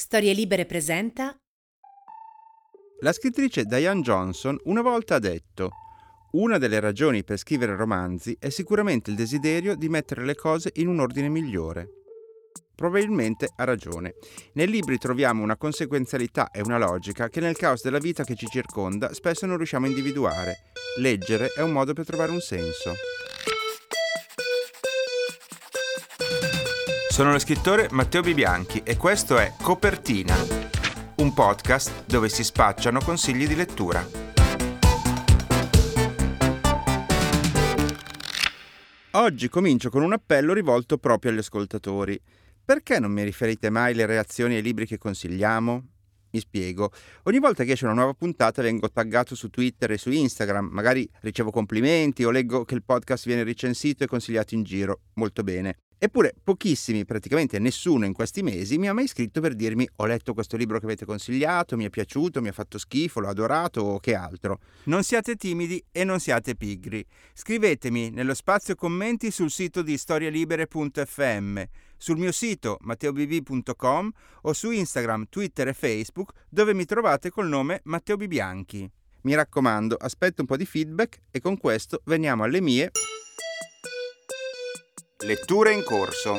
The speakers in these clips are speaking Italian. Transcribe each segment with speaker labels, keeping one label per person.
Speaker 1: Storie Libere presenta.
Speaker 2: La scrittrice Diane Johnson una volta ha detto: Una delle ragioni per scrivere romanzi è sicuramente il desiderio di mettere le cose in un ordine migliore. Probabilmente ha ragione. Nei libri troviamo una conseguenzialità e una logica che nel caos della vita che ci circonda spesso non riusciamo a individuare. Leggere è un modo per trovare un senso. Sono lo scrittore Matteo Bibianchi e questo è Copertina, un podcast dove si spacciano consigli di lettura. Oggi comincio con un appello rivolto proprio agli ascoltatori. Perché non mi riferite mai le reazioni ai libri che consigliamo? Mi spiego. Ogni volta che esce una nuova puntata vengo taggato su Twitter e su Instagram, magari ricevo complimenti o leggo che il podcast viene recensito e consigliato in giro. Molto bene. Eppure pochissimi, praticamente nessuno in questi mesi mi ha mai scritto per dirmi ho letto questo libro che avete consigliato, mi è piaciuto, mi ha fatto schifo, l'ho adorato o che altro. Non siate timidi e non siate pigri. Scrivetemi nello spazio commenti sul sito di storielibere.fm, sul mio sito matteobb.com o su Instagram, Twitter e Facebook dove mi trovate col nome Matteo Bibianchi. Mi raccomando, aspetto un po' di feedback e con questo veniamo alle mie Letture in corso.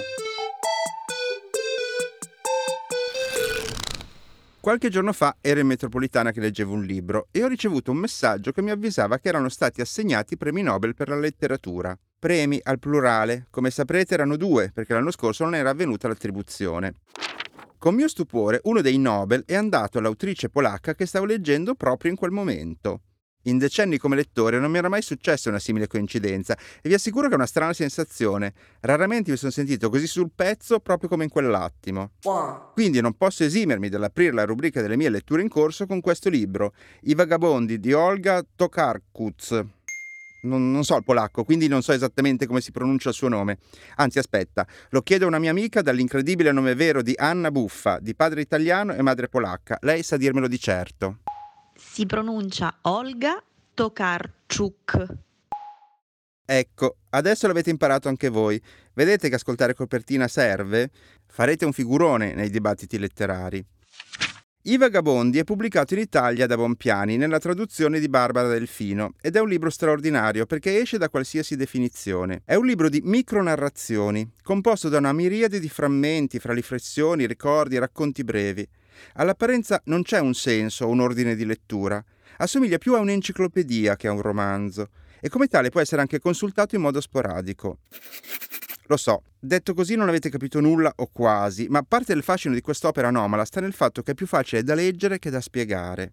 Speaker 2: Qualche giorno fa ero in metropolitana che leggevo un libro e ho ricevuto un messaggio che mi avvisava che erano stati assegnati premi Nobel per la letteratura. Premi al plurale, come saprete erano due perché l'anno scorso non era avvenuta l'attribuzione. Con mio stupore, uno dei Nobel è andato all'autrice polacca che stavo leggendo proprio in quel momento. In decenni come lettore non mi era mai successa una simile coincidenza e vi assicuro che è una strana sensazione. Raramente mi sono sentito così sul pezzo proprio come in quell'attimo. Quindi non posso esimermi dall'aprire la rubrica delle mie letture in corso con questo libro, I vagabondi di Olga Tokarkuz. Non, non, so il polacco, quindi non so esattamente come si pronuncia il suo nome. Anzi, aspetta, lo chiedo a una mia amica dall'incredibile nome vero di Anna Buffa, di padre italiano e madre polacca. Lei sa dirmelo di certo
Speaker 3: si pronuncia Olga Tokarczuk.
Speaker 2: Ecco, adesso l'avete imparato anche voi. Vedete che ascoltare copertina serve? Farete un figurone nei dibattiti letterari. I Vagabondi è pubblicato in Italia da Bonpiani nella traduzione di Barbara Delfino ed è un libro straordinario perché esce da qualsiasi definizione. È un libro di micronarrazioni, composto da una miriade di frammenti fra riflessioni, ricordi racconti brevi. All'apparenza non c'è un senso o un ordine di lettura, assomiglia più a un'enciclopedia che a un romanzo e come tale può essere anche consultato in modo sporadico. Lo so, detto così non avete capito nulla o quasi, ma parte del fascino di quest'opera anomala sta nel fatto che è più facile da leggere che da spiegare.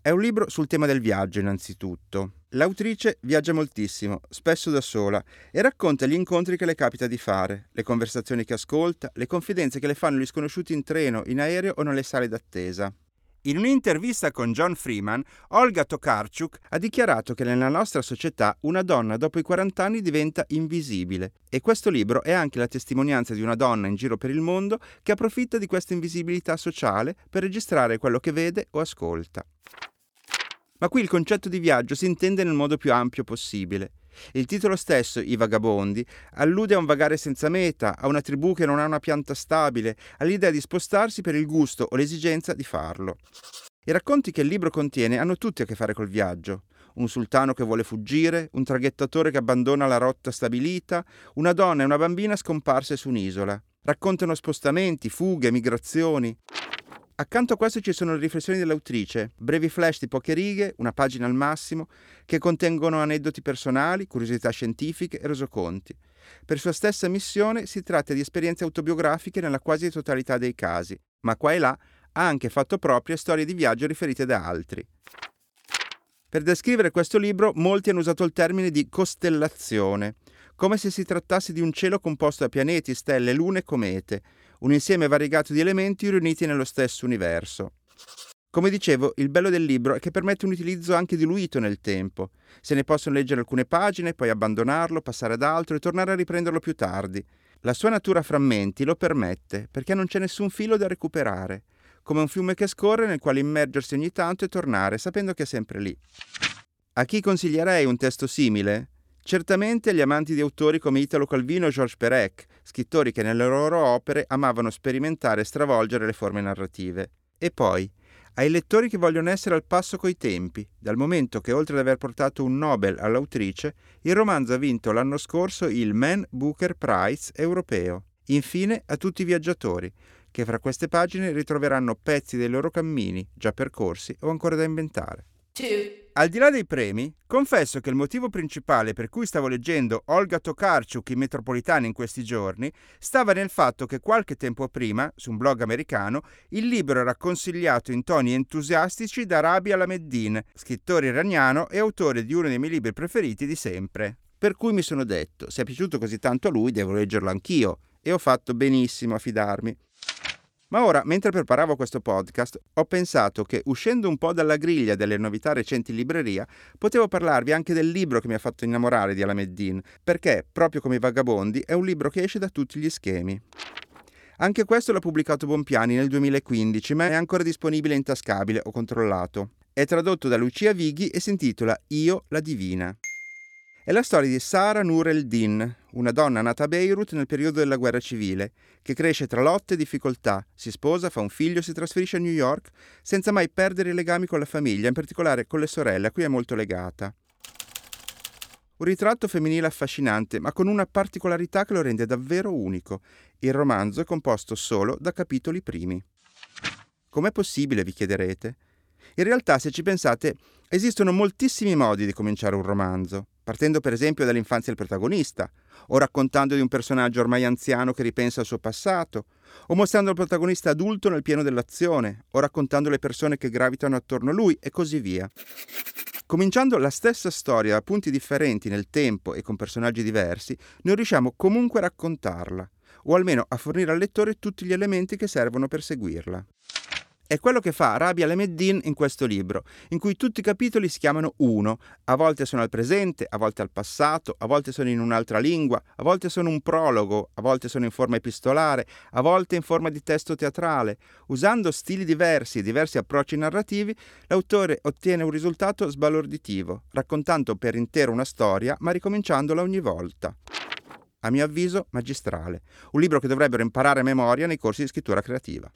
Speaker 2: È un libro sul tema del viaggio, innanzitutto. L'autrice viaggia moltissimo, spesso da sola, e racconta gli incontri che le capita di fare, le conversazioni che ascolta, le confidenze che le fanno gli sconosciuti in treno, in aereo o nelle sale d'attesa. In un'intervista con John Freeman, Olga Tokarczuk ha dichiarato che nella nostra società una donna dopo i 40 anni diventa invisibile e questo libro è anche la testimonianza di una donna in giro per il mondo che approfitta di questa invisibilità sociale per registrare quello che vede o ascolta. Ma qui il concetto di viaggio si intende nel modo più ampio possibile. Il titolo stesso, I vagabondi, allude a un vagare senza meta, a una tribù che non ha una pianta stabile, all'idea di spostarsi per il gusto o l'esigenza di farlo. I racconti che il libro contiene hanno tutti a che fare col viaggio. Un sultano che vuole fuggire, un traghettatore che abbandona la rotta stabilita, una donna e una bambina scomparse su un'isola. Raccontano spostamenti, fughe, migrazioni. Accanto a questo ci sono le riflessioni dell'autrice, brevi flash di poche righe, una pagina al massimo, che contengono aneddoti personali, curiosità scientifiche e resoconti. Per sua stessa missione si tratta di esperienze autobiografiche nella quasi totalità dei casi, ma qua e là ha anche fatto proprie storie di viaggio riferite da altri. Per descrivere questo libro molti hanno usato il termine di costellazione, come se si trattasse di un cielo composto da pianeti, stelle, lune e comete, un insieme variegato di elementi riuniti nello stesso universo. Come dicevo, il bello del libro è che permette un utilizzo anche diluito nel tempo. Se ne possono leggere alcune pagine, poi abbandonarlo, passare ad altro e tornare a riprenderlo più tardi. La sua natura a frammenti lo permette, perché non c'è nessun filo da recuperare, come un fiume che scorre nel quale immergersi ogni tanto e tornare, sapendo che è sempre lì. A chi consiglierei un testo simile? Certamente gli amanti di autori come Italo Calvino e Georges Perec, scrittori che nelle loro opere amavano sperimentare e stravolgere le forme narrative. E poi, ai lettori che vogliono essere al passo coi tempi, dal momento che oltre ad aver portato un Nobel all'autrice, il romanzo ha vinto l'anno scorso il Man Booker Prize europeo. Infine a tutti i viaggiatori, che fra queste pagine ritroveranno pezzi dei loro cammini, già percorsi o ancora da inventare. Al di là dei premi, confesso che il motivo principale per cui stavo leggendo Olga Tokarczuk in metropolitana in questi giorni stava nel fatto che qualche tempo prima, su un blog americano, il libro era consigliato in toni entusiastici da Rabi Alameddin, scrittore iraniano e autore di uno dei miei libri preferiti di sempre. Per cui mi sono detto, se è piaciuto così tanto a lui, devo leggerlo anch'io, e ho fatto benissimo a fidarmi. Ma ora, mentre preparavo questo podcast, ho pensato che uscendo un po' dalla griglia delle novità recenti in libreria, potevo parlarvi anche del libro che mi ha fatto innamorare di Alameddin, perché, proprio come i Vagabondi, è un libro che esce da tutti gli schemi. Anche questo l'ha pubblicato Bompiani nel 2015, ma è ancora disponibile intascabile, ho controllato. È tradotto da Lucia Vighi e si intitola Io la Divina. È la storia di Sara Nur el-Din, una donna nata a Beirut nel periodo della guerra civile, che cresce tra lotte e difficoltà, si sposa, fa un figlio e si trasferisce a New York senza mai perdere i legami con la famiglia, in particolare con le sorelle, a cui è molto legata. Un ritratto femminile affascinante, ma con una particolarità che lo rende davvero unico. Il romanzo è composto solo da capitoli primi. Com'è possibile, vi chiederete? In realtà, se ci pensate, esistono moltissimi modi di cominciare un romanzo partendo per esempio dall'infanzia del protagonista, o raccontando di un personaggio ormai anziano che ripensa al suo passato, o mostrando il protagonista adulto nel pieno dell'azione, o raccontando le persone che gravitano attorno a lui, e così via. Cominciando la stessa storia da punti differenti nel tempo e con personaggi diversi, non riusciamo comunque a raccontarla, o almeno a fornire al lettore tutti gli elementi che servono per seguirla. È quello che fa Rabi Alameddin in questo libro, in cui tutti i capitoli si chiamano uno, a volte sono al presente, a volte al passato, a volte sono in un'altra lingua, a volte sono un prologo, a volte sono in forma epistolare, a volte in forma di testo teatrale. Usando stili diversi e diversi approcci narrativi, l'autore ottiene un risultato sbalorditivo, raccontando per intero una storia, ma ricominciandola ogni volta a mio avviso, magistrale. Un libro che dovrebbero imparare a memoria nei corsi di scrittura creativa.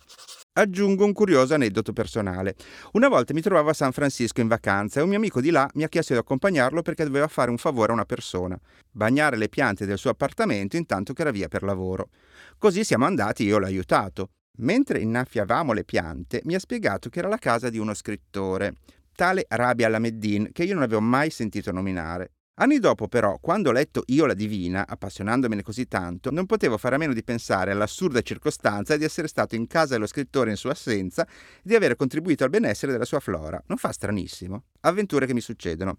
Speaker 2: Aggiungo un curioso aneddoto personale. Una volta mi trovavo a San Francisco in vacanza e un mio amico di là mi ha chiesto di accompagnarlo perché doveva fare un favore a una persona, bagnare le piante del suo appartamento intanto che era via per lavoro. Così siamo andati e io l'ho aiutato. Mentre innaffiavamo le piante, mi ha spiegato che era la casa di uno scrittore, tale Rabia Alameddin, che io non avevo mai sentito nominare. Anni dopo, però, quando ho letto Io la Divina, appassionandomene così tanto, non potevo fare a meno di pensare all'assurda circostanza di essere stato in casa dello scrittore in sua assenza e di aver contribuito al benessere della sua flora. Non fa stranissimo? Avventure che mi succedono.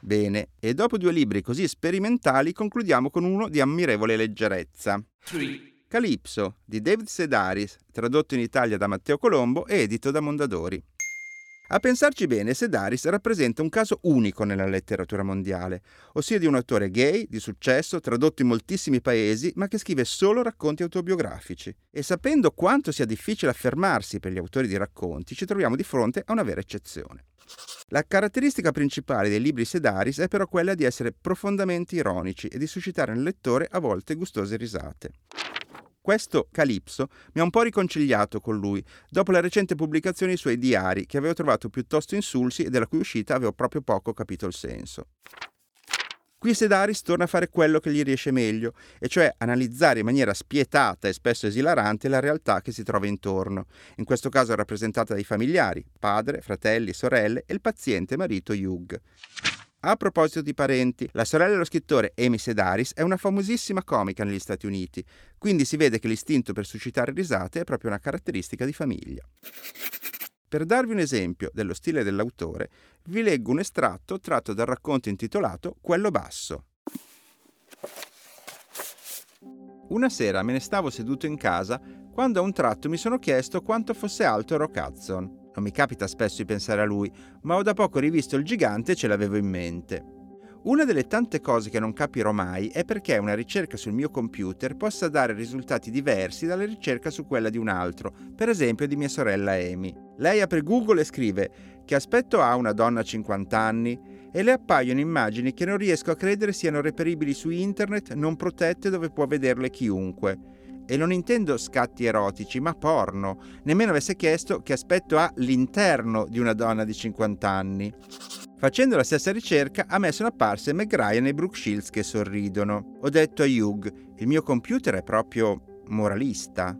Speaker 2: Bene, e dopo due libri così sperimentali concludiamo con uno di ammirevole leggerezza. Calipso di David Sedaris, tradotto in Italia da Matteo Colombo e edito da Mondadori. A pensarci bene, Sedaris rappresenta un caso unico nella letteratura mondiale, ossia di un autore gay, di successo, tradotto in moltissimi paesi, ma che scrive solo racconti autobiografici. E sapendo quanto sia difficile affermarsi per gli autori di racconti, ci troviamo di fronte a una vera eccezione. La caratteristica principale dei libri Sedaris è però quella di essere profondamente ironici e di suscitare nel lettore a volte gustose risate. Questo Calipso mi ha un po' riconciliato con lui, dopo la recente pubblicazione dei suoi diari, che avevo trovato piuttosto insulsi e della cui uscita avevo proprio poco capito il senso. Qui Sedaris torna a fare quello che gli riesce meglio, e cioè analizzare in maniera spietata e spesso esilarante la realtà che si trova intorno, in questo caso rappresentata dai familiari, padre, fratelli, sorelle e il paziente marito Hugh. A proposito di parenti, la sorella dello scrittore Amy Sedaris è una famosissima comica negli Stati Uniti, quindi si vede che l'istinto per suscitare risate è proprio una caratteristica di famiglia. Per darvi un esempio dello stile dell'autore, vi leggo un estratto tratto dal racconto intitolato Quello basso. Una sera me ne stavo seduto in casa quando a un tratto mi sono chiesto quanto fosse alto Rock Hudson. Non mi capita spesso di pensare a lui, ma ho da poco rivisto il gigante e ce l'avevo in mente. Una delle tante cose che non capirò mai è perché una ricerca sul mio computer possa dare risultati diversi dalla ricerca su quella di un altro, per esempio di mia sorella Amy. Lei apre Google e scrive che aspetto ha una donna a 50 anni e le appaiono immagini che non riesco a credere siano reperibili su internet non protette dove può vederle chiunque. E non intendo scatti erotici, ma porno. Nemmeno avesse chiesto che aspetto ha l'interno di una donna di 50 anni. Facendo la stessa ricerca, a me sono apparse Meg Ryan e Brooke Shields che sorridono. Ho detto a Hugh, il mio computer è proprio moralista.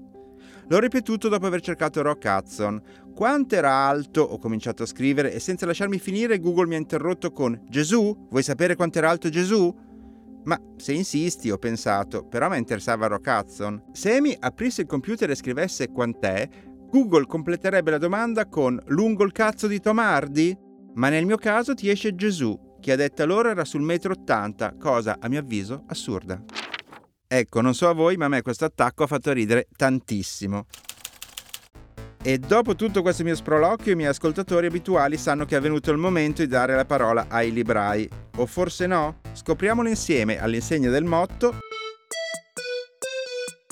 Speaker 2: L'ho ripetuto dopo aver cercato Rock Hudson. Quanto era alto? Ho cominciato a scrivere e senza lasciarmi finire Google mi ha interrotto con Gesù? Vuoi sapere quanto era alto Gesù? Ma se insisti, ho pensato, però mi interessava Rock Hudson. Se Amy aprisse il computer e scrivesse quant'è, Google completerebbe la domanda con lungo il cazzo di Tom Hardy? Ma nel mio caso ti esce Gesù, che a detta loro era sul metro 80, cosa a mio avviso assurda. Ecco, non so a voi, ma a me questo attacco ha fatto ridere tantissimo. E dopo tutto questo mio sproloquio, i miei ascoltatori abituali sanno che è venuto il momento di dare la parola ai librai. O forse no? Scopriamolo insieme all'insegna del motto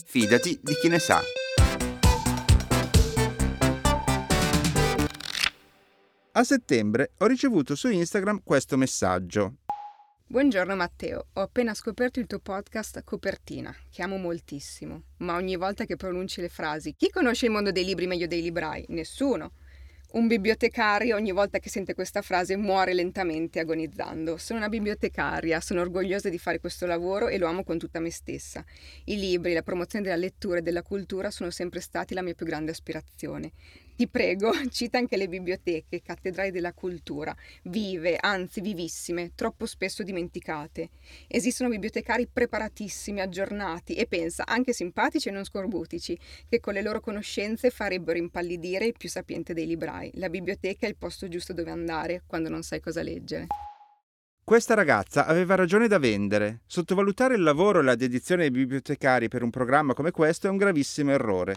Speaker 2: Fidati di chi ne sa. A settembre ho ricevuto su Instagram questo messaggio.
Speaker 1: Buongiorno Matteo, ho appena scoperto il tuo podcast Copertina, che amo moltissimo, ma ogni volta che pronunci le frasi chi conosce il mondo dei libri meglio dei librai? Nessuno. Un bibliotecario ogni volta che sente questa frase muore lentamente agonizzando. Sono una bibliotecaria, sono orgogliosa di fare questo lavoro e lo amo con tutta me stessa. I libri, la promozione della lettura e della cultura sono sempre stati la mia più grande aspirazione. Ti prego, cita anche le biblioteche, cattedrali della cultura, vive, anzi vivissime, troppo spesso dimenticate. Esistono bibliotecari preparatissimi, aggiornati e pensa, anche simpatici e non scorbutici, che con le loro conoscenze farebbero impallidire il più sapiente dei librai. La biblioteca è il posto giusto dove andare quando non sai cosa leggere.
Speaker 2: Questa ragazza aveva ragione da vendere. Sottovalutare il lavoro e la dedizione dei bibliotecari per un programma come questo è un gravissimo errore.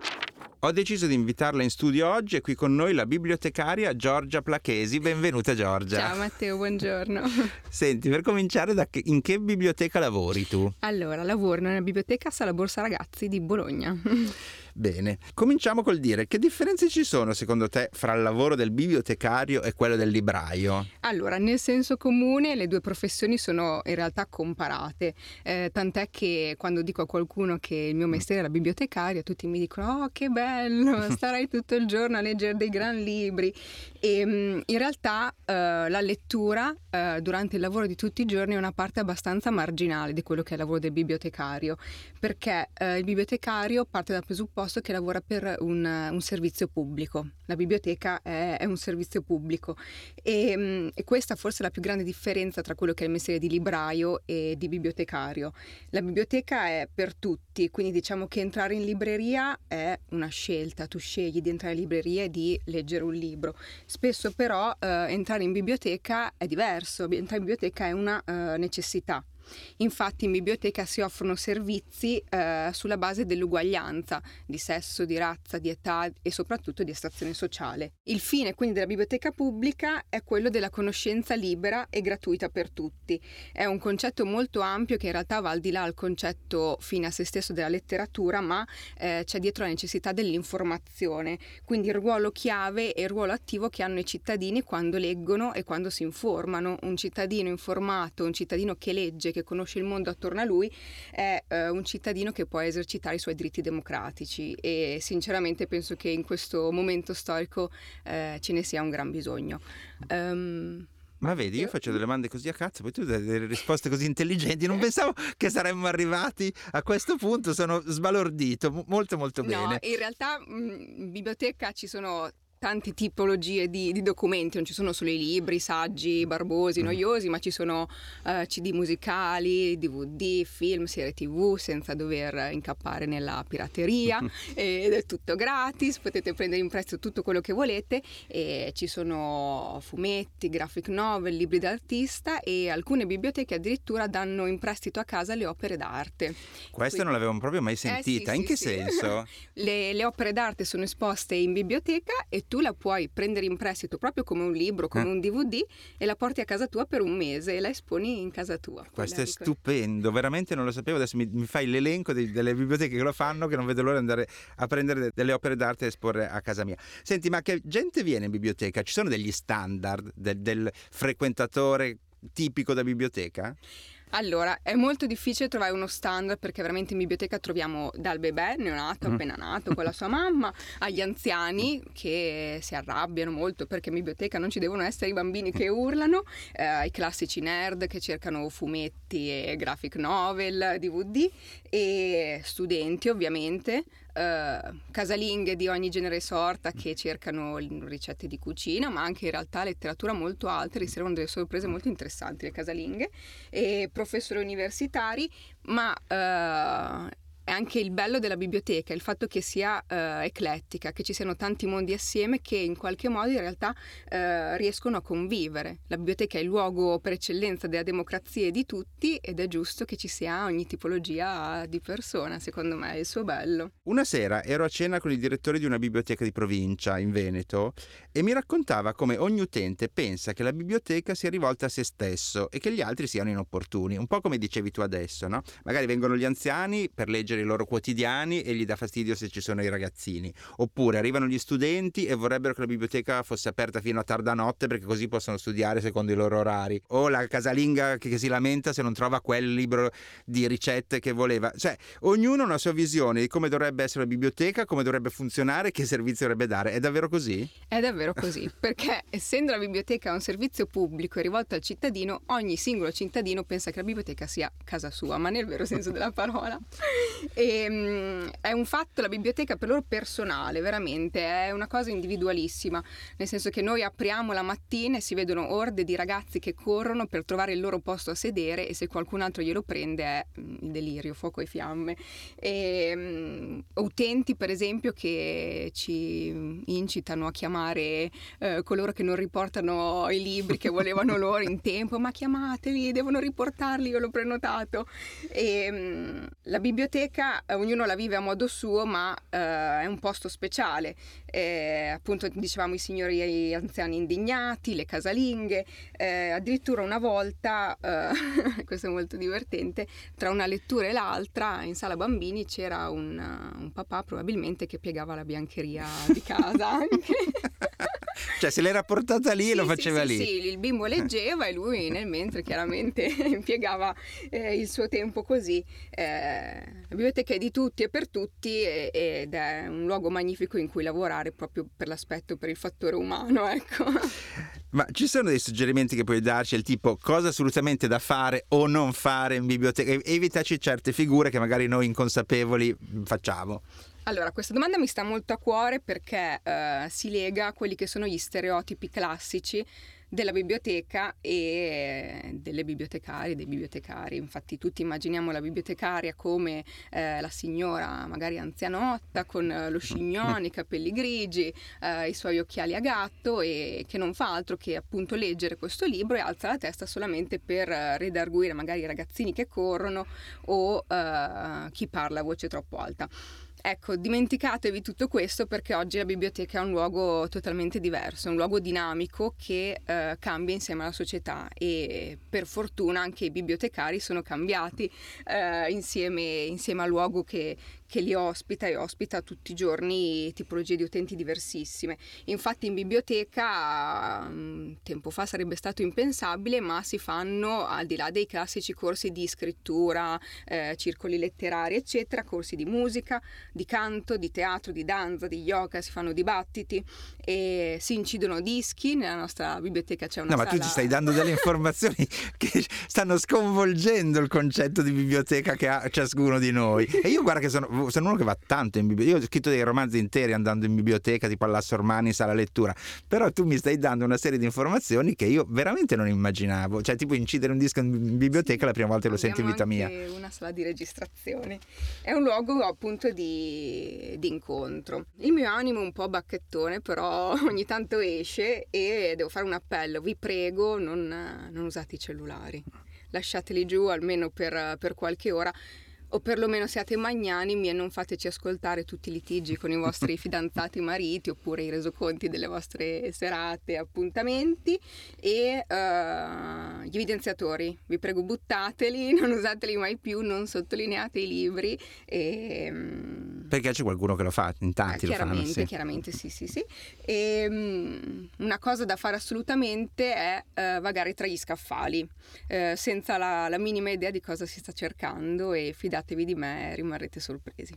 Speaker 2: Ho deciso di invitarla in studio oggi e qui con noi la bibliotecaria Giorgia Plachesi. Benvenuta Giorgia.
Speaker 1: Ciao Matteo, buongiorno.
Speaker 2: Senti, per cominciare, che, in che biblioteca lavori tu?
Speaker 1: Allora, lavoro nella biblioteca Sala Borsa Ragazzi di Bologna.
Speaker 2: Bene, cominciamo col dire che differenze ci sono secondo te fra il lavoro del bibliotecario e quello del libraio?
Speaker 1: Allora, nel senso comune le due professioni sono in realtà comparate, eh, tant'è che quando dico a qualcuno che il mio mestiere è la bibliotecaria, tutti mi dicono oh che bello, starai tutto il giorno a leggere dei gran libri e mm, in realtà eh, la lettura eh, durante il lavoro di tutti i giorni è una parte abbastanza marginale di quello che è il lavoro del bibliotecario, perché eh, il bibliotecario parte dal presupposto presupposto che lavora per un, un servizio pubblico. La biblioteca è, è un servizio pubblico e, mm, e, questa forse è la più grande differenza tra quello che è il mestiere di libraio e di bibliotecario. La biblioteca è per tutti, quindi diciamo che entrare in libreria è una scelta, tu scegli di entrare in libreria e di leggere un libro. Spesso però eh, entrare in biblioteca è diverso, entrare in biblioteca è una eh, necessità. Infatti in biblioteca si offrono servizi eh, sulla base dell'uguaglianza di sesso, di razza, di età e soprattutto di estrazione sociale. Il fine quindi della biblioteca pubblica è quello della conoscenza libera e gratuita per tutti. È un concetto molto ampio che in realtà va al di là del concetto fine a se stesso della letteratura, ma eh, c'è dietro la necessità dell'informazione, quindi il ruolo chiave e il ruolo attivo che hanno i cittadini quando leggono e quando si informano. Un cittadino informato, un cittadino che legge, che conosce il mondo attorno a lui, è eh, un cittadino che può esercitare i suoi diritti democratici e sinceramente penso che in questo momento storico eh, ce ne sia un gran bisogno. Um,
Speaker 2: ma vedi, io faccio delle domande così a cazzo, poi tu dai delle risposte così intelligenti. Non pensavo che saremmo arrivati a questo punto, sono sbalordito, molto molto bene.
Speaker 1: No, in realtà in biblioteca ci sono tante tipologie di, di, documenti, non ci sono solo i libri, saggi barbosi, mm. noiosi, ma ci sono uh, eh, CD musicali, DVD, film, serie TV senza dover incappare nella pirateria ed è tutto gratis, potete prendere in prestito tutto quello che volete e ci sono fumetti, graphic novel, libri d'artista e alcune biblioteche addirittura danno in prestito a casa le opere d'arte.
Speaker 2: Questa Quindi... non l'avevo proprio mai sentita, eh, sì, in sì, che sì. senso?
Speaker 1: le, le opere d'arte sono esposte in biblioteca e tu la puoi prendere in prestito proprio come un libro, come eh. un DVD e la porti a casa tua per un mese e la esponi in casa tua.
Speaker 2: Questo è stupendo, veramente non lo sapevo. Adesso mi, mi fai l'elenco di, delle biblioteche che lo fanno, che non vedo l'ora di andare a prendere delle opere d'arte e esporre a casa mia. Senti, ma che gente viene in biblioteca? Ci sono degli standard del, del frequentatore tipico da biblioteca?
Speaker 1: Allora, è molto difficile trovare uno standard perché veramente in biblioteca troviamo dal bebè neonato, mm. appena nato con la sua mamma, agli anziani che si arrabbiano molto perché in biblioteca non ci devono essere i bambini che urlano, eh, ai classici nerd che cercano fumetti e graphic novel, DVD e studenti ovviamente, Uh, casalinghe di ogni genere e sorta che cercano ricette di cucina, ma anche in realtà letteratura molto alta, riservano delle sorprese molto interessanti le casalinghe, e professori universitari, ma uh, è anche il bello della biblioteca, il fatto che sia uh, eclettica, che ci siano tanti mondi assieme che in qualche modo in realtà uh, riescono a convivere. La biblioteca è il luogo per eccellenza della democrazia e di tutti ed è giusto che ci sia ogni tipologia di persona, secondo me è il suo bello.
Speaker 2: Una sera ero a cena con il direttore di una biblioteca di provincia in Veneto e mi raccontava come ogni utente pensa che la biblioteca sia rivolta a se stesso e che gli altri siano inopportuni, un po' come dicevi tu adesso, no? Magari vengono gli anziani per leggere leggere i loro quotidiani e gli dà fastidio se ci sono i ragazzini. Oppure arrivano gli studenti e vorrebbero che la biblioteca fosse aperta fino a tarda notte perché così possono studiare secondo i loro orari. O la casalinga che, si lamenta se non trova quel libro di ricette che voleva. Cioè, ognuno ha una sua visione di come dovrebbe essere la biblioteca, come dovrebbe funzionare, che servizio dovrebbe dare. È davvero così?
Speaker 1: È davvero così, perché essendo la biblioteca un servizio pubblico e rivolto al cittadino, ogni singolo cittadino pensa che la biblioteca sia casa sua, ma nel vero senso della parola. E, um, è un fatto, la biblioteca per loro personale, veramente, è una cosa individualissima, nel senso che noi apriamo la mattina e si vedono orde di ragazzi che corrono per trovare il loro posto a sedere e se qualcun altro glielo prende è mm, il delirio, fuoco e fiamme. E, um, utenti, per esempio, che ci incitano a chiamare uh, coloro che non riportano i libri che volevano loro in tempo, ma chiamateli, devono riportarli, io l'ho prenotato. E, um, la biblioteca biblioteca eh, ognuno la vive a modo suo, ma eh, è un posto speciale. Eh, appunto dicevamo i signori anziani indignati, le casalinghe, eh, addirittura una volta, eh, questo è molto divertente, tra una lettura e l'altra in sala bambini c'era un, un papà probabilmente che piegava la biancheria di casa anche.
Speaker 2: cioè se l'era portata lì sì, e lo faceva
Speaker 1: sì,
Speaker 2: lì.
Speaker 1: Sì, il bimbo leggeva e lui nel mentre chiaramente impiegava eh, il suo tempo così. Eh, la biblioteca è di tutti e per tutti ed è un luogo magnifico in cui lavorare proprio per l'aspetto, per il fattore umano, ecco.
Speaker 2: Ma ci sono dei suggerimenti che puoi darci, il tipo cosa assolutamente da fare o non fare in biblioteca? Evitaci certe figure che magari noi inconsapevoli facciamo.
Speaker 1: Allora, questa domanda mi sta molto a cuore perché eh, si lega a quelli che sono gli stereotipi classici della biblioteca e delle bibliotecarie, dei bibliotecari. Infatti tutti immaginiamo la bibliotecaria come eh, la signora magari anzianotta con eh, lo scignone, i capelli grigi, eh, i suoi occhiali a gatto e che non fa altro che appunto leggere questo libro e alza la testa solamente per eh, redarguire magari i ragazzini che corrono o eh, chi parla a voce troppo alta. Ecco, dimenticatevi tutto questo perché oggi la biblioteca è un luogo totalmente diverso, un luogo dinamico che eh, cambia insieme alla società e per fortuna anche i bibliotecari sono cambiati eh, insieme, insieme, al luogo che, che li ospita e ospita tutti i giorni tipologie di utenti diversissime. Infatti in biblioteca um, tempo fa sarebbe stato impensabile, ma si fanno al di là dei classici corsi di scrittura, eh, circoli letterari, eccetera, corsi di musica, di canto, di teatro, di danza, di yoga, si fanno dibattiti e si incidono dischi. Nella nostra biblioteca c'è una
Speaker 2: No,
Speaker 1: sala...
Speaker 2: ma tu ci stai dando delle informazioni che stanno sconvolgendo il concetto di biblioteca che ha ciascuno di noi. E io guarda che sono sono uno che va tanto in biblioteca. Io ho scritto dei romanzi interi andando in biblioteca, tipo alla Sormani, sala lettura. Però tu mi stai dando una serie di informazioni che io veramente non immaginavo. Cioè, tipo incidere un disco in biblioteca la prima volta che lo sento in vita mia.
Speaker 1: È una sala di registrazione. È un luogo appunto di, di incontro. Il mio animo è un po' bacchettone, però ogni tanto esce e devo fare un appello. Vi prego, non, non usate i cellulari. Lasciateli giù almeno per, per qualche ora o perlomeno siate magnanimi e non fateci ascoltare tutti i litigi con i vostri fidanzati mariti oppure i resoconti delle vostre serate appuntamenti e uh, gli evidenziatori vi prego buttateli non usateli mai più non sottolineate i libri e um,
Speaker 2: Perché c'è qualcuno che lo fa, in tanti
Speaker 1: eh,
Speaker 2: lo fanno. Sì.
Speaker 1: chiaramente sì, sì, sì. E, mm, una cosa da fare assolutamente è eh, vagare tra gli scaffali, eh, senza la, la minima idea di cosa si sta cercando e fidatevi di me, rimarrete sorpresi.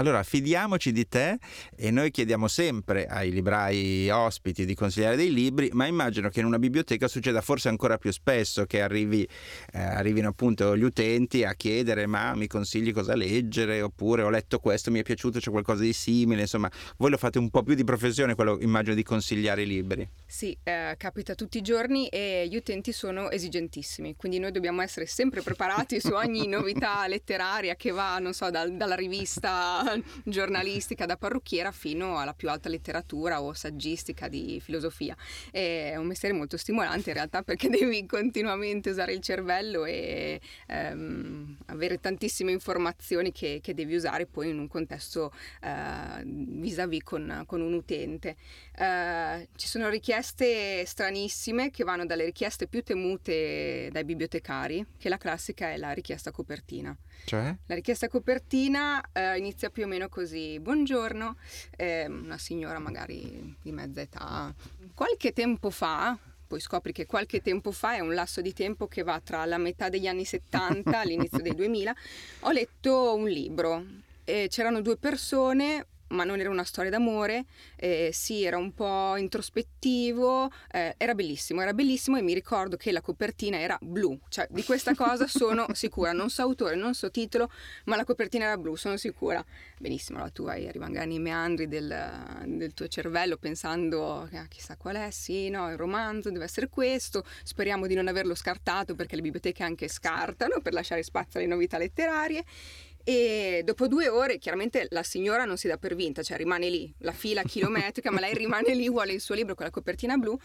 Speaker 2: Allora, fidiamoci di te e noi chiediamo sempre ai librai ospiti di consigliare dei libri, ma immagino che in una biblioteca succeda forse ancora più spesso che arrivi, eh, arrivino appunto gli utenti a chiedere ma mi consigli cosa leggere oppure ho letto questo, mi è piaciuto, c'è qualcosa di simile, insomma, voi lo fate un po' più di professione, quello immagino di consigliare i libri.
Speaker 1: Sì, eh, capita tutti i giorni e gli utenti sono esigentissimi, quindi noi dobbiamo essere sempre preparati su ogni novità letteraria che va, non so, dal- dalla rivista giornalistica da parrucchiera fino alla più alta letteratura o saggistica di filosofia. È un mestiere molto stimolante in realtà perché devi continuamente usare il cervello e ehm, avere tantissime informazioni che, che devi usare poi in un contesto eh, vis-à-vis con, con un utente. Eh, ci sono richieste stranissime che vanno dalle richieste più temute dai bibliotecari, che la classica è la richiesta copertina.
Speaker 2: Cioè?
Speaker 1: La richiesta copertina eh, inizia più o meno così: Buongiorno, eh, una signora magari di mezza età. Qualche tempo fa, poi scopri che qualche tempo fa è un lasso di tempo che va tra la metà degli anni 70 all'inizio dei 2000, ho letto un libro. E c'erano due persone, ma non era una storia d'amore, eh, sì, era un po' introspettivo, eh, era bellissimo, era bellissimo e mi ricordo che la copertina era blu, cioè di questa cosa sono sicura, non so autore, non so titolo, ma la copertina era blu, sono sicura. Benissimo, allora tu vai a rimangare nei meandri del, del tuo cervello pensando, ah, chissà qual è, sì, no, il romanzo deve essere questo, speriamo di non averlo scartato perché le biblioteche anche scartano per lasciare spazio alle novità letterarie. E dopo due ore, chiaramente la signora non si dà per vinta, cioè rimane lì, la fila chilometrica, ma lei rimane lì, vuole il suo libro con la copertina blu.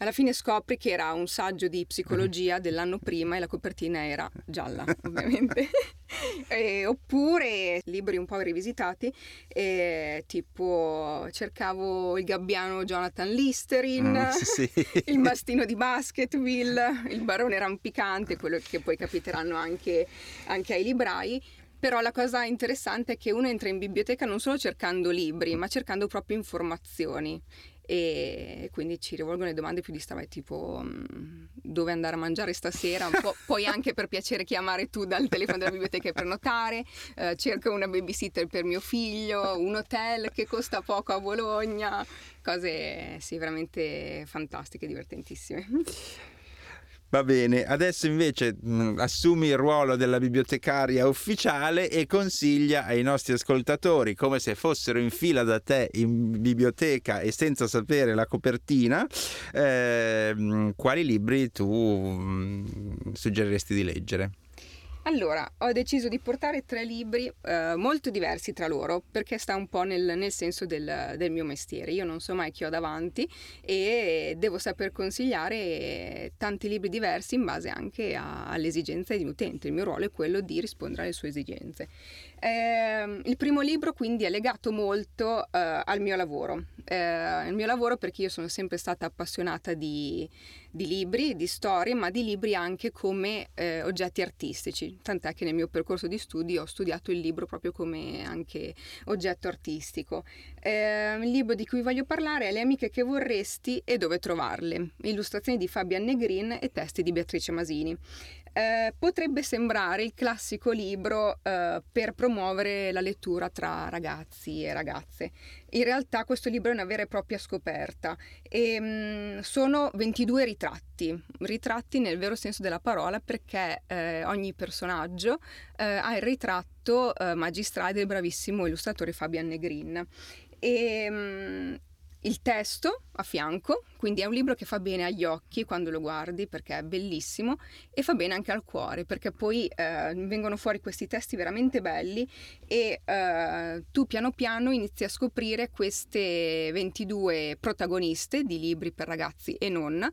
Speaker 1: Alla fine scopri che era un saggio di psicologia dell'anno prima e la copertina era gialla, ovviamente. E, oppure libri un po' rivisitati, e, tipo cercavo il gabbiano Jonathan Listerin,
Speaker 2: Mm, sì, sì.
Speaker 1: il mastino di Basketville, il barone rampicante, quello che poi capiteranno anche, anche ai librai. Però la cosa interessante è che uno entra in biblioteca non solo cercando libri, ma cercando proprio informazioni. E quindi ci rivolgono le domande più di strada, tipo mm, dove andare a mangiare stasera, Po- puoi anche per piacere chiamare tu dal telefono della biblioteca e prenotare, eh, cerco una babysitter per mio figlio, un hotel che costa poco a Bologna, cose sì, veramente fantastiche, divertentissime.
Speaker 2: Va bene, adesso invece mh, assumi il ruolo della bibliotecaria ufficiale e consiglia ai nostri ascoltatori, come se fossero in fila da te in biblioteca e senza sapere la copertina, eh, quali libri tu mh, suggeriresti di leggere.
Speaker 1: Allora, ho deciso di portare tre libri eh, molto diversi tra loro perché sta un po' nel, nel senso del, del mio mestiere. Io non so mai chi ho davanti e devo saper consigliare tanti libri diversi in base anche a- alle esigenze di un utente. Il mio ruolo è quello di rispondere alle sue esigenze. Ehm, il primo libro quindi è legato molto eh, al mio lavoro. Eh, il mio lavoro perché io sono sempre stata appassionata di, di libri, di storie, ma di libri anche come eh, oggetti artistici. Tant'è che nel mio percorso di studi ho studiato il libro proprio come anche oggetto artistico. Eh, il libro di cui voglio parlare è Le amiche che vorresti e dove trovarle. Illustrazioni di Fabian Negrin e testi di Beatrice Masini. Eh, potrebbe sembrare il classico libro eh, per promuovere la lettura tra ragazzi e ragazze. In realtà questo libro è una vera e propria scoperta e mm, sono 22 ritratti, ritratti nel vero senso della parola perché eh, ogni personaggio eh, ha il ritratto eh, magistrale del bravissimo illustratore Fabian Negrin. E, mm, il testo a fianco, quindi è un libro che fa bene agli occhi quando lo guardi perché è bellissimo e fa bene anche al cuore perché poi eh, vengono fuori questi testi veramente belli e eh, tu piano piano inizi a scoprire queste 22 protagoniste di libri per ragazzi e non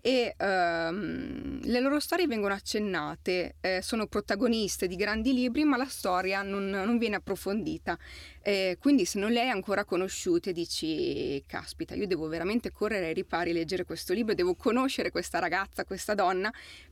Speaker 1: e ehm, le loro storie vengono accennate, eh, sono protagoniste di grandi libri ma la storia non, non viene approfondita. Eh, quindi se non le hai ancora conosciute dici caspita io devo veramente correre ai ripari, leggere questo libro, devo conoscere questa ragazza, questa donna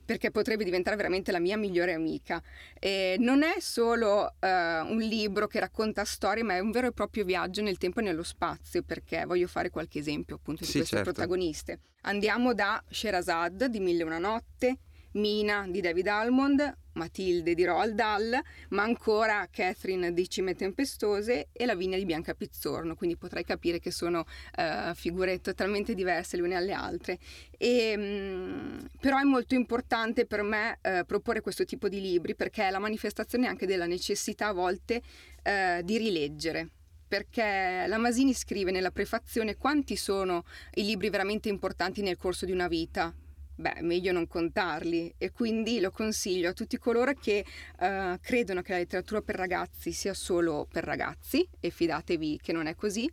Speaker 1: perché potrebbe diventare veramente la mia migliore amica. E non è solo uh, un libro che racconta storie, ma è un vero e proprio viaggio nel tempo e nello spazio, perché voglio fare qualche esempio appunto di
Speaker 2: Sì,
Speaker 1: queste
Speaker 2: certo.
Speaker 1: protagoniste. Andiamo da Sherazad di Mille e una notte, Mina di David Almond, Matilde di Roald Dahl, ma ancora Catherine di Cime Tempestose e Lavinia di Bianca Pizzorno, quindi potrai capire che sono eh, figure totalmente diverse le une alle altre. E, mh, però è molto importante per me eh, proporre questo tipo di libri perché è la manifestazione anche della necessità a volte eh, di rileggere perché la Masini scrive nella prefazione quanti sono i libri veramente importanti nel corso di una vita. Beh, meglio non contarli. E quindi lo consiglio a tutti coloro che eh, credono che la letteratura per ragazzi sia solo per ragazzi e fidatevi che non è così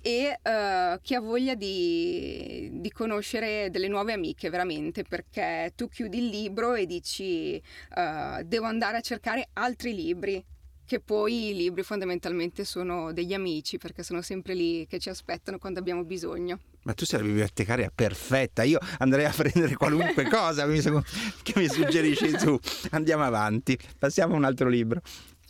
Speaker 1: e eh, chi ha voglia di, di conoscere delle nuove amiche veramente perché tu chiudi il libro e dici eh, devo andare a cercare altri libri che poi i libri fondamentalmente sono degli amici perché sono sempre lì che ci aspettano quando abbiamo bisogno.
Speaker 2: Ma tu sei la bibliotecaria perfetta, io andrei a prendere qualunque cosa che mi- suggerisci tu. Andiamo avanti, passiamo a un altro libro.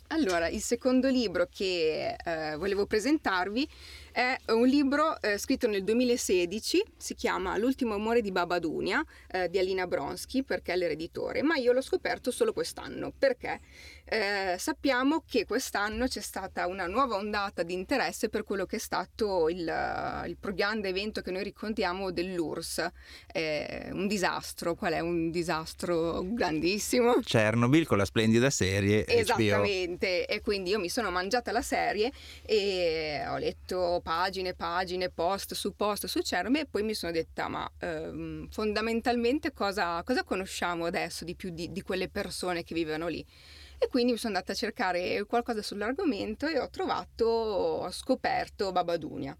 Speaker 1: Allora, il secondo libro che eh, volevo presentarvi è un libro eh, scritto nel 2016, si chiama L'ultimo amore di Babadunia eh, di Alina Bronsky perché è l'ereditore, ma io l'ho scoperto solo quest'anno. Perché? Eh, sappiamo che quest'anno c'è stata una nuova ondata di interesse per quello che è stato il, il più grande evento che noi ricordiamo dell'URSS, Eh, un disastro, qual è un disastro grandissimo?
Speaker 2: Chernobyl con la splendida serie HBO.
Speaker 1: Esattamente, e quindi io mi sono mangiata la serie e ho letto pagine pagine, post su post su Chernobyl e poi mi sono detta ma ehm, fondamentalmente cosa, cosa conosciamo adesso di più di, di quelle persone che vivono lì? E quindi mi sono andata a cercare qualcosa sull'argomento e ho trovato, ho scoperto Babadunia.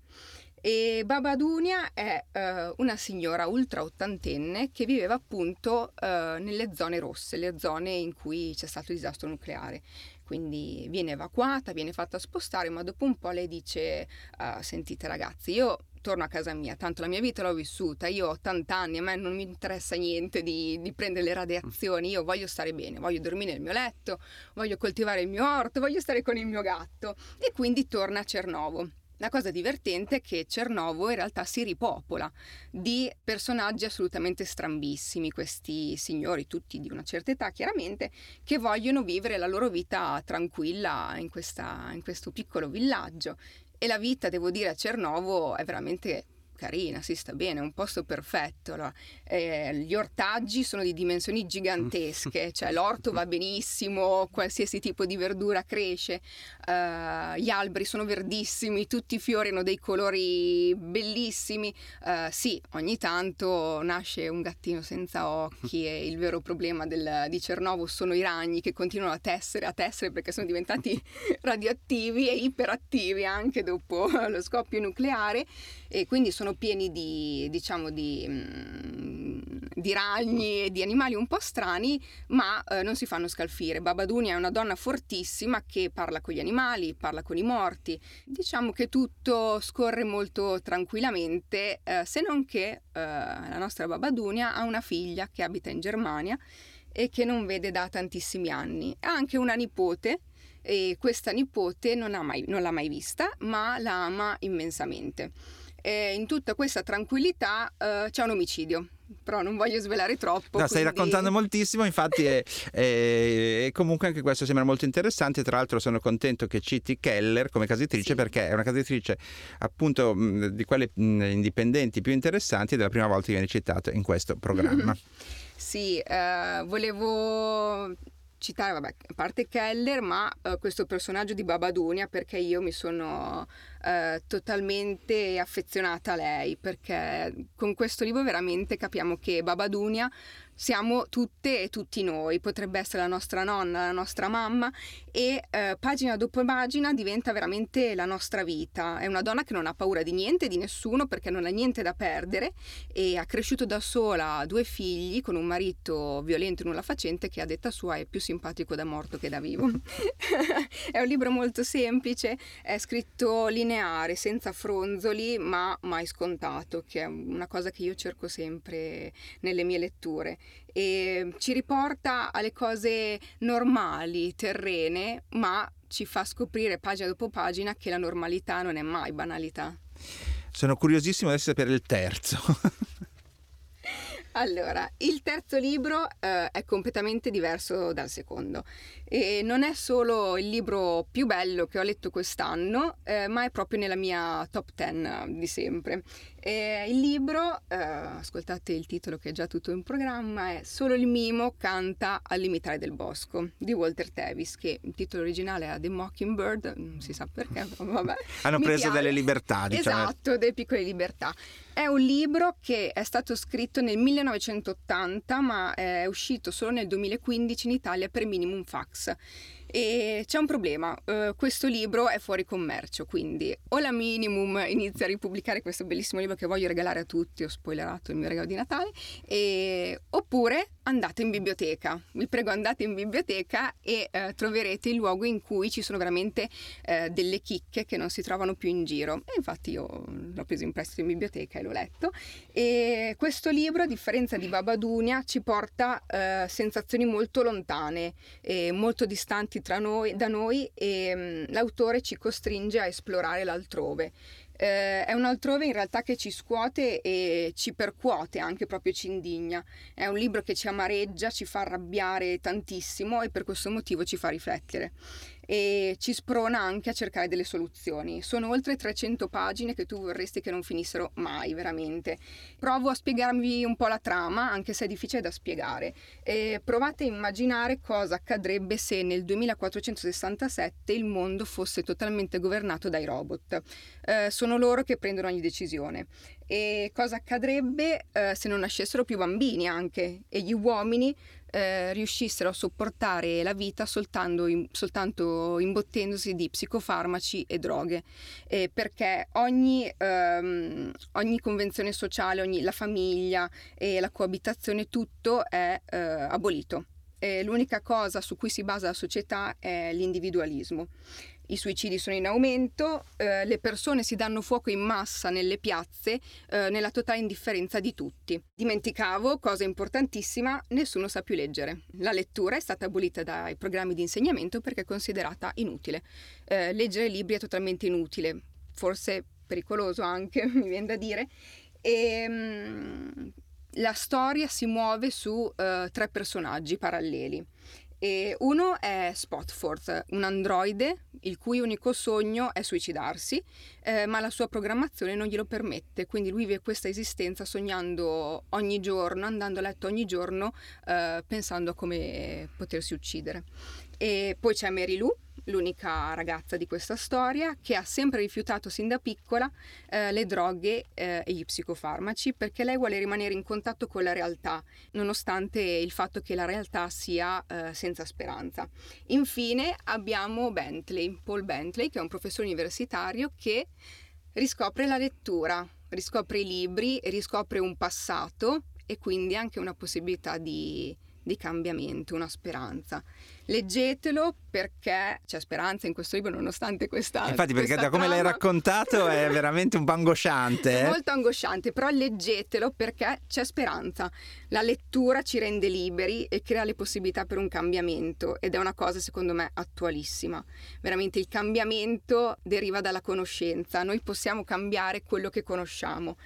Speaker 1: E Babadunia è eh, una signora ultra ottantenne che viveva appunto eh, nelle zone rosse, le zone in cui c'è stato il disastro nucleare. Quindi viene evacuata, viene fatta spostare, ma dopo un po' lei dice: "Ah, Sentite ragazzi, io torno a casa mia, tanto la mia vita l'ho vissuta, io ho 80 anni, a me non mi interessa niente di, di prendere le radiazioni, io voglio stare bene, voglio dormire nel mio letto, voglio coltivare il mio orto, voglio stare con il mio gatto. E quindi torna a Cernovo. La cosa divertente è che Cernovo in realtà si ripopola di personaggi assolutamente strambissimi, questi signori, tutti di una certa età chiaramente, che vogliono vivere la loro vita tranquilla in, questa- in questo piccolo villaggio. E la vita, devo dire, a Cernovo è veramente carina, si sta bene, è un posto perfetto. Allora, eh, gli ortaggi sono di dimensioni gigantesche, cioè l'orto va benissimo, qualsiasi tipo di verdura cresce, eh, gli alberi sono verdissimi, tutti i fiori hanno dei colori bellissimi. Eh, sì, ogni tanto nasce un gattino senza occhi e il vero problema del- di Cernovo sono i ragni che continuano a tessere, a tessere perché sono diventati radioattivi e iperattivi anche dopo lo scoppio nucleare e quindi sono pieni di, diciamo, di, mm, di ragni e di animali un po' strani, ma eh, non si fanno scalfire. Babadunia è una donna fortissima che parla con gli animali, parla con i morti. Diciamo che tutto scorre molto tranquillamente, eh, se non che eh, la nostra Babadunia ha una figlia che abita in Germania e che non vede da tantissimi anni. Ha anche una nipote e questa nipote non, mai- non l'ha mai vista, ma la ama immensamente. E in tutta questa tranquillità eh, c'è un omicidio, però non voglio svelare troppo.
Speaker 2: No, stai
Speaker 1: quindi-
Speaker 2: raccontando moltissimo, infatti, è- è- e comunque anche questo sembra molto interessante. Tra l'altro, sono contento che citi Keller come casa editrice
Speaker 1: Sì.
Speaker 2: perché è una casa editrice appunto mh, di quelle mh, indipendenti più interessanti ed è la prima volta che viene citato in questo programma.
Speaker 1: Sì, eh, volevo citare, vabbè, a parte Keller, ma eh, questo personaggio di Babadunia perché io mi sono eh, totalmente affezionata a lei, perché con questo libro veramente capiamo che Babadunia siamo tutte e tutti noi, potrebbe essere la nostra nonna, la nostra mamma e eh, pagina dopo pagina diventa veramente la nostra vita. È una donna che non ha paura di niente, di nessuno, perché non ha niente da perdere e ha cresciuto da sola due figli con un marito violento e nulla facente che a detta sua è più simpatico da morto che da vivo. è un libro molto semplice, è scritto lineare, senza fronzoli, ma mai scontato, che è una cosa che io cerco sempre nelle mie letture. E ci riporta alle cose normali, terrene, ma ci fa scoprire pagina dopo pagina che la normalità non è mai banalità.
Speaker 2: Sono curiosissimo adesso di sapere il terzo.
Speaker 1: Allora, il terzo libro eh, è completamente diverso dal secondo e non è solo il libro più bello che ho letto quest'anno, eh, ma è proprio nella mia top 10 di sempre. E il libro, eh, ascoltate il titolo che è già tutto in programma, è Solo il mimo canta al limitare del bosco di Walter Tevis, che il titolo originale è The Mockingbird, non si sa perché, vabbè.
Speaker 2: Hanno preso piace. delle libertà,
Speaker 1: diciamo. Esatto, delle piccole libertà. È un libro che è stato scritto nel 1980, ma è uscito solo nel 2015 in Italia per minimum fax. E c'è un problema, uh, questo libro è fuori commercio, quindi o la Minimum inizia a ripubblicare questo bellissimo libro che voglio regalare a tutti, ho spoilerato il mio regalo di Natale, e... oppure andate in biblioteca, vi prego andate in biblioteca e uh, troverete il luogo in cui ci sono veramente uh, delle chicche che non si trovano più in giro. E infatti io l'ho preso in prestito in biblioteca e l'ho letto. E questo libro, a differenza di Babadunia, ci porta sensazioni molto lontane molto distanti noi, da noi e mh, l'autore ci costringe a esplorare l'altrove. Eh, è un altrove in realtà che ci scuote e ci percuote, anche proprio ci indigna. È un libro che ci amareggia, ci fa arrabbiare tantissimo e per questo motivo ci fa riflettere e ci sprona anche a cercare delle soluzioni. Sono oltre 300 pagine che tu vorresti che non finissero mai, veramente. Provo a spiegarvi un po' la trama, anche se è difficile da spiegare. E provate a immaginare cosa accadrebbe se nel 2467 il mondo fosse totalmente governato dai robot. Eh, sono loro che prendono ogni decisione. E cosa accadrebbe eh, se non nascessero più bambini anche e gli uomini eh, riuscissero a sopportare la vita in, soltanto imbottendosi di psicofarmaci e droghe, eh, perché ogni, ehm, ogni, convenzione sociale, ogni, la famiglia e la coabitazione, tutto è eh, abolito. L'unica cosa su cui si basa la società è l'individualismo i suicidi sono in aumento, eh, le persone si danno fuoco in massa nelle piazze eh, nella totale indifferenza di tutti. Dimenticavo, cosa importantissima, nessuno sa più leggere. La lettura è stata abolita dai programmi di insegnamento perché è considerata inutile. Eh, leggere libri è totalmente inutile, forse pericoloso anche, mi viene da dire. E, ehm, la storia si muove su eh, tre personaggi paralleli e uno è Spotforth, un androide il cui unico sogno è suicidarsi, eh, ma la sua programmazione non glielo permette, quindi lui vive questa esistenza sognando ogni giorno, andando a letto ogni giorno, eh, pensando a come potersi uccidere. E poi c'è Mary Lou, l'unica ragazza di questa storia, che ha sempre rifiutato sin da piccola eh, le droghe eh, e gli psicofarmaci perché lei vuole rimanere in contatto con la realtà, nonostante il fatto che la realtà sia eh, senza speranza. Infine abbiamo Bentley, Paul Bentley, che è un professore universitario che riscopre la lettura, riscopre i libri, riscopre un passato e quindi anche una possibilità di di cambiamento, una speranza. Leggetelo perché c'è speranza in questo libro nonostante questa...
Speaker 2: Infatti perché
Speaker 1: da
Speaker 2: come l'hai raccontato è veramente un po' angosciante.
Speaker 1: È molto angosciante, però leggetelo perché c'è speranza. La lettura ci rende liberi e crea le possibilità per un cambiamento ed è una cosa secondo me attualissima. Veramente il cambiamento deriva dalla conoscenza, noi possiamo cambiare quello che conosciamo.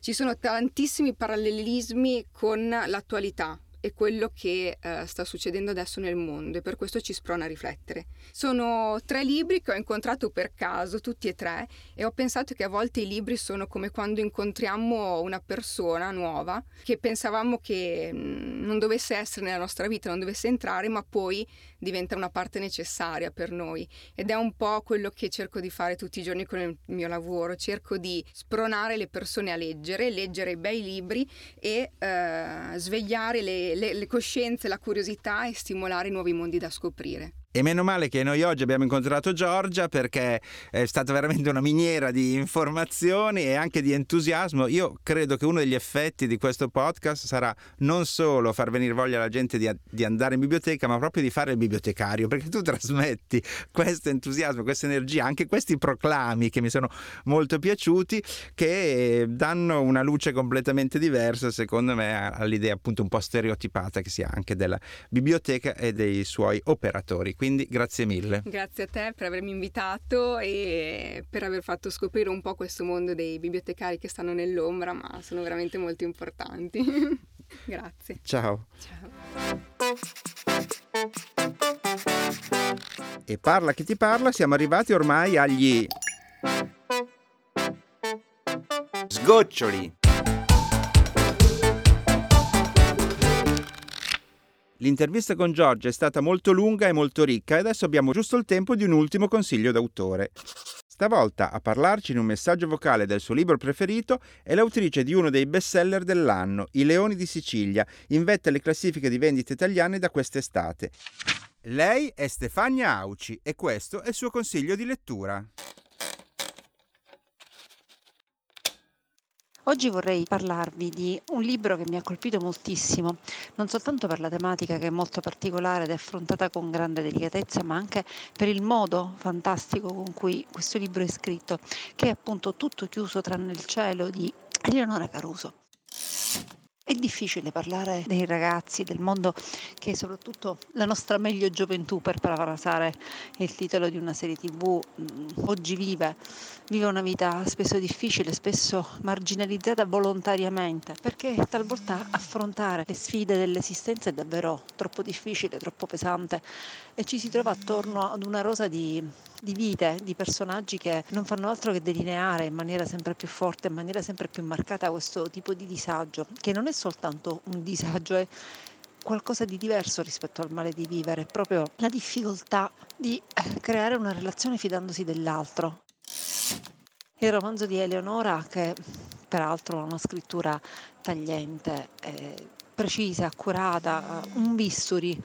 Speaker 1: Ci sono tantissimi parallelismi con l'attualità, e quello che eh, sta succedendo adesso nel mondo e per questo ci sprona a riflettere. Sono tre libri che ho incontrato per caso, tutti e tre, e ho pensato che a volte i libri sono come quando incontriamo una persona nuova che pensavamo che mm, non dovesse essere nella nostra vita, non dovesse entrare, ma poi diventa una parte necessaria per noi ed è un po' quello che cerco di fare tutti i giorni con il mio lavoro, cerco di spronare le persone a leggere, leggere bei libri e eh, svegliare le, le, le coscienze, la curiosità e stimolare nuovi mondi da scoprire.
Speaker 2: E meno male che noi oggi abbiamo incontrato Giorgia perché è stata veramente una miniera di informazioni e anche di entusiasmo. Io credo che uno degli effetti di questo podcast sarà non solo far venire voglia alla gente di, di andare in biblioteca, ma proprio di fare il bibliotecario, perché tu trasmetti questo entusiasmo, questa energia, anche questi proclami che mi sono molto piaciuti, che danno una luce completamente diversa, secondo me, all'idea appunto un po' stereotipata che si ha anche della biblioteca e dei suoi operatori. Quindi grazie mille.
Speaker 1: Grazie a te per avermi invitato e per aver fatto scoprire un po' questo mondo dei bibliotecari che stanno nell'ombra, ma sono veramente molto importanti. grazie.
Speaker 2: Ciao.
Speaker 1: Ciao.
Speaker 2: E parla chi ti parla, siamo arrivati ormai agli sgoccioli. L'intervista con Giorgia è stata molto lunga e molto ricca e adesso abbiamo giusto il tempo di un ultimo consiglio d'autore. Stavolta a parlarci in un messaggio vocale del suo libro preferito è l'autrice di uno dei bestseller dell'anno, I Leoni di Sicilia, in vetta alle classifiche di vendite italiane da quest'estate. Lei è Stefania Auci e questo è il suo consiglio di lettura.
Speaker 4: Oggi vorrei parlarvi di un libro che mi ha colpito moltissimo, non soltanto per la tematica che è molto particolare ed è affrontata con grande delicatezza, ma anche per il modo fantastico con cui questo libro è scritto, che è appunto tutto chiuso tranne il cielo di Eleonora Caruso. È difficile parlare dei ragazzi, del mondo che è soprattutto la nostra meglio gioventù, per parafrasare il titolo di una serie tv, mm, oggi vive, vive una vita spesso difficile, spesso marginalizzata volontariamente, perché talvolta affrontare le sfide dell'esistenza è davvero troppo difficile, troppo pesante e ci si trova attorno ad una rosa di, di vite, di personaggi che non fanno altro che delineare in maniera sempre più forte, in maniera sempre più marcata questo tipo di disagio, che non è soltanto un disagio, è qualcosa di diverso rispetto al male di vivere, proprio la difficoltà di eh, creare una relazione fidandosi dell'altro. Il romanzo di Eleonora, che peraltro ha una scrittura tagliente, eh, precisa, accurata, un bisturi,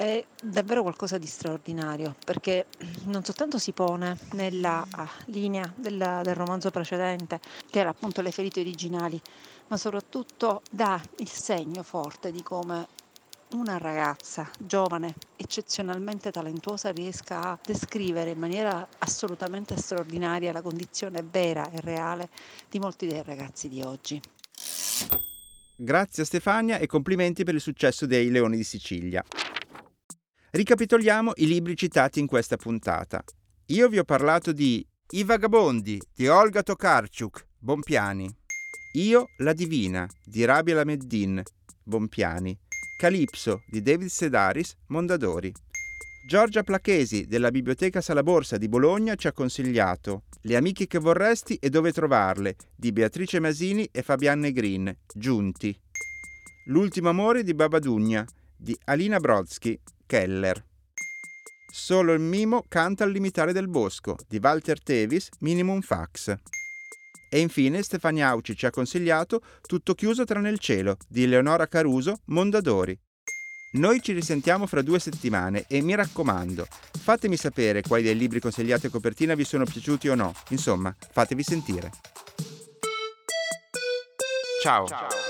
Speaker 4: è davvero qualcosa di straordinario perché non soltanto si pone nella ah, linea del, del romanzo precedente, che era appunto le ferite originali, ma soprattutto dà il segno forte di come una ragazza giovane, eccezionalmente talentuosa, riesca a descrivere in maniera assolutamente straordinaria la condizione vera e reale di molti dei ragazzi di oggi.
Speaker 2: Grazie a Stefania e complimenti per il successo dei Leoni di Sicilia. Ricapitoliamo i libri citati in questa puntata. Io vi ho parlato di I Vagabondi di Olga Tokarczuk, Bompiani. Io la Divina di Rabia Lameddin, Bompiani. Calipso di David Sedaris, Mondadori. Giorgia Plachesi della Biblioteca Sala Borsa di Bologna ci ha consigliato Le amiche che vorresti e dove trovarle di Beatrice Masini e Fabianne Green, Giunti. L'ultimo amore di Babadugna di Alina Brodsky, Keller. Solo il mimo canta al limitare del bosco di Walter Tevis, Minimum Fax. E infine Stefania Auci ci ha consigliato Tutto chiuso tranne il cielo di Eleonora Caruso, Mondadori. Noi ci risentiamo fra due settimane e mi raccomando, fatemi sapere quali dei libri consigliati a copertina vi sono piaciuti o no. Insomma, fatevi sentire. Ciao. Ciao.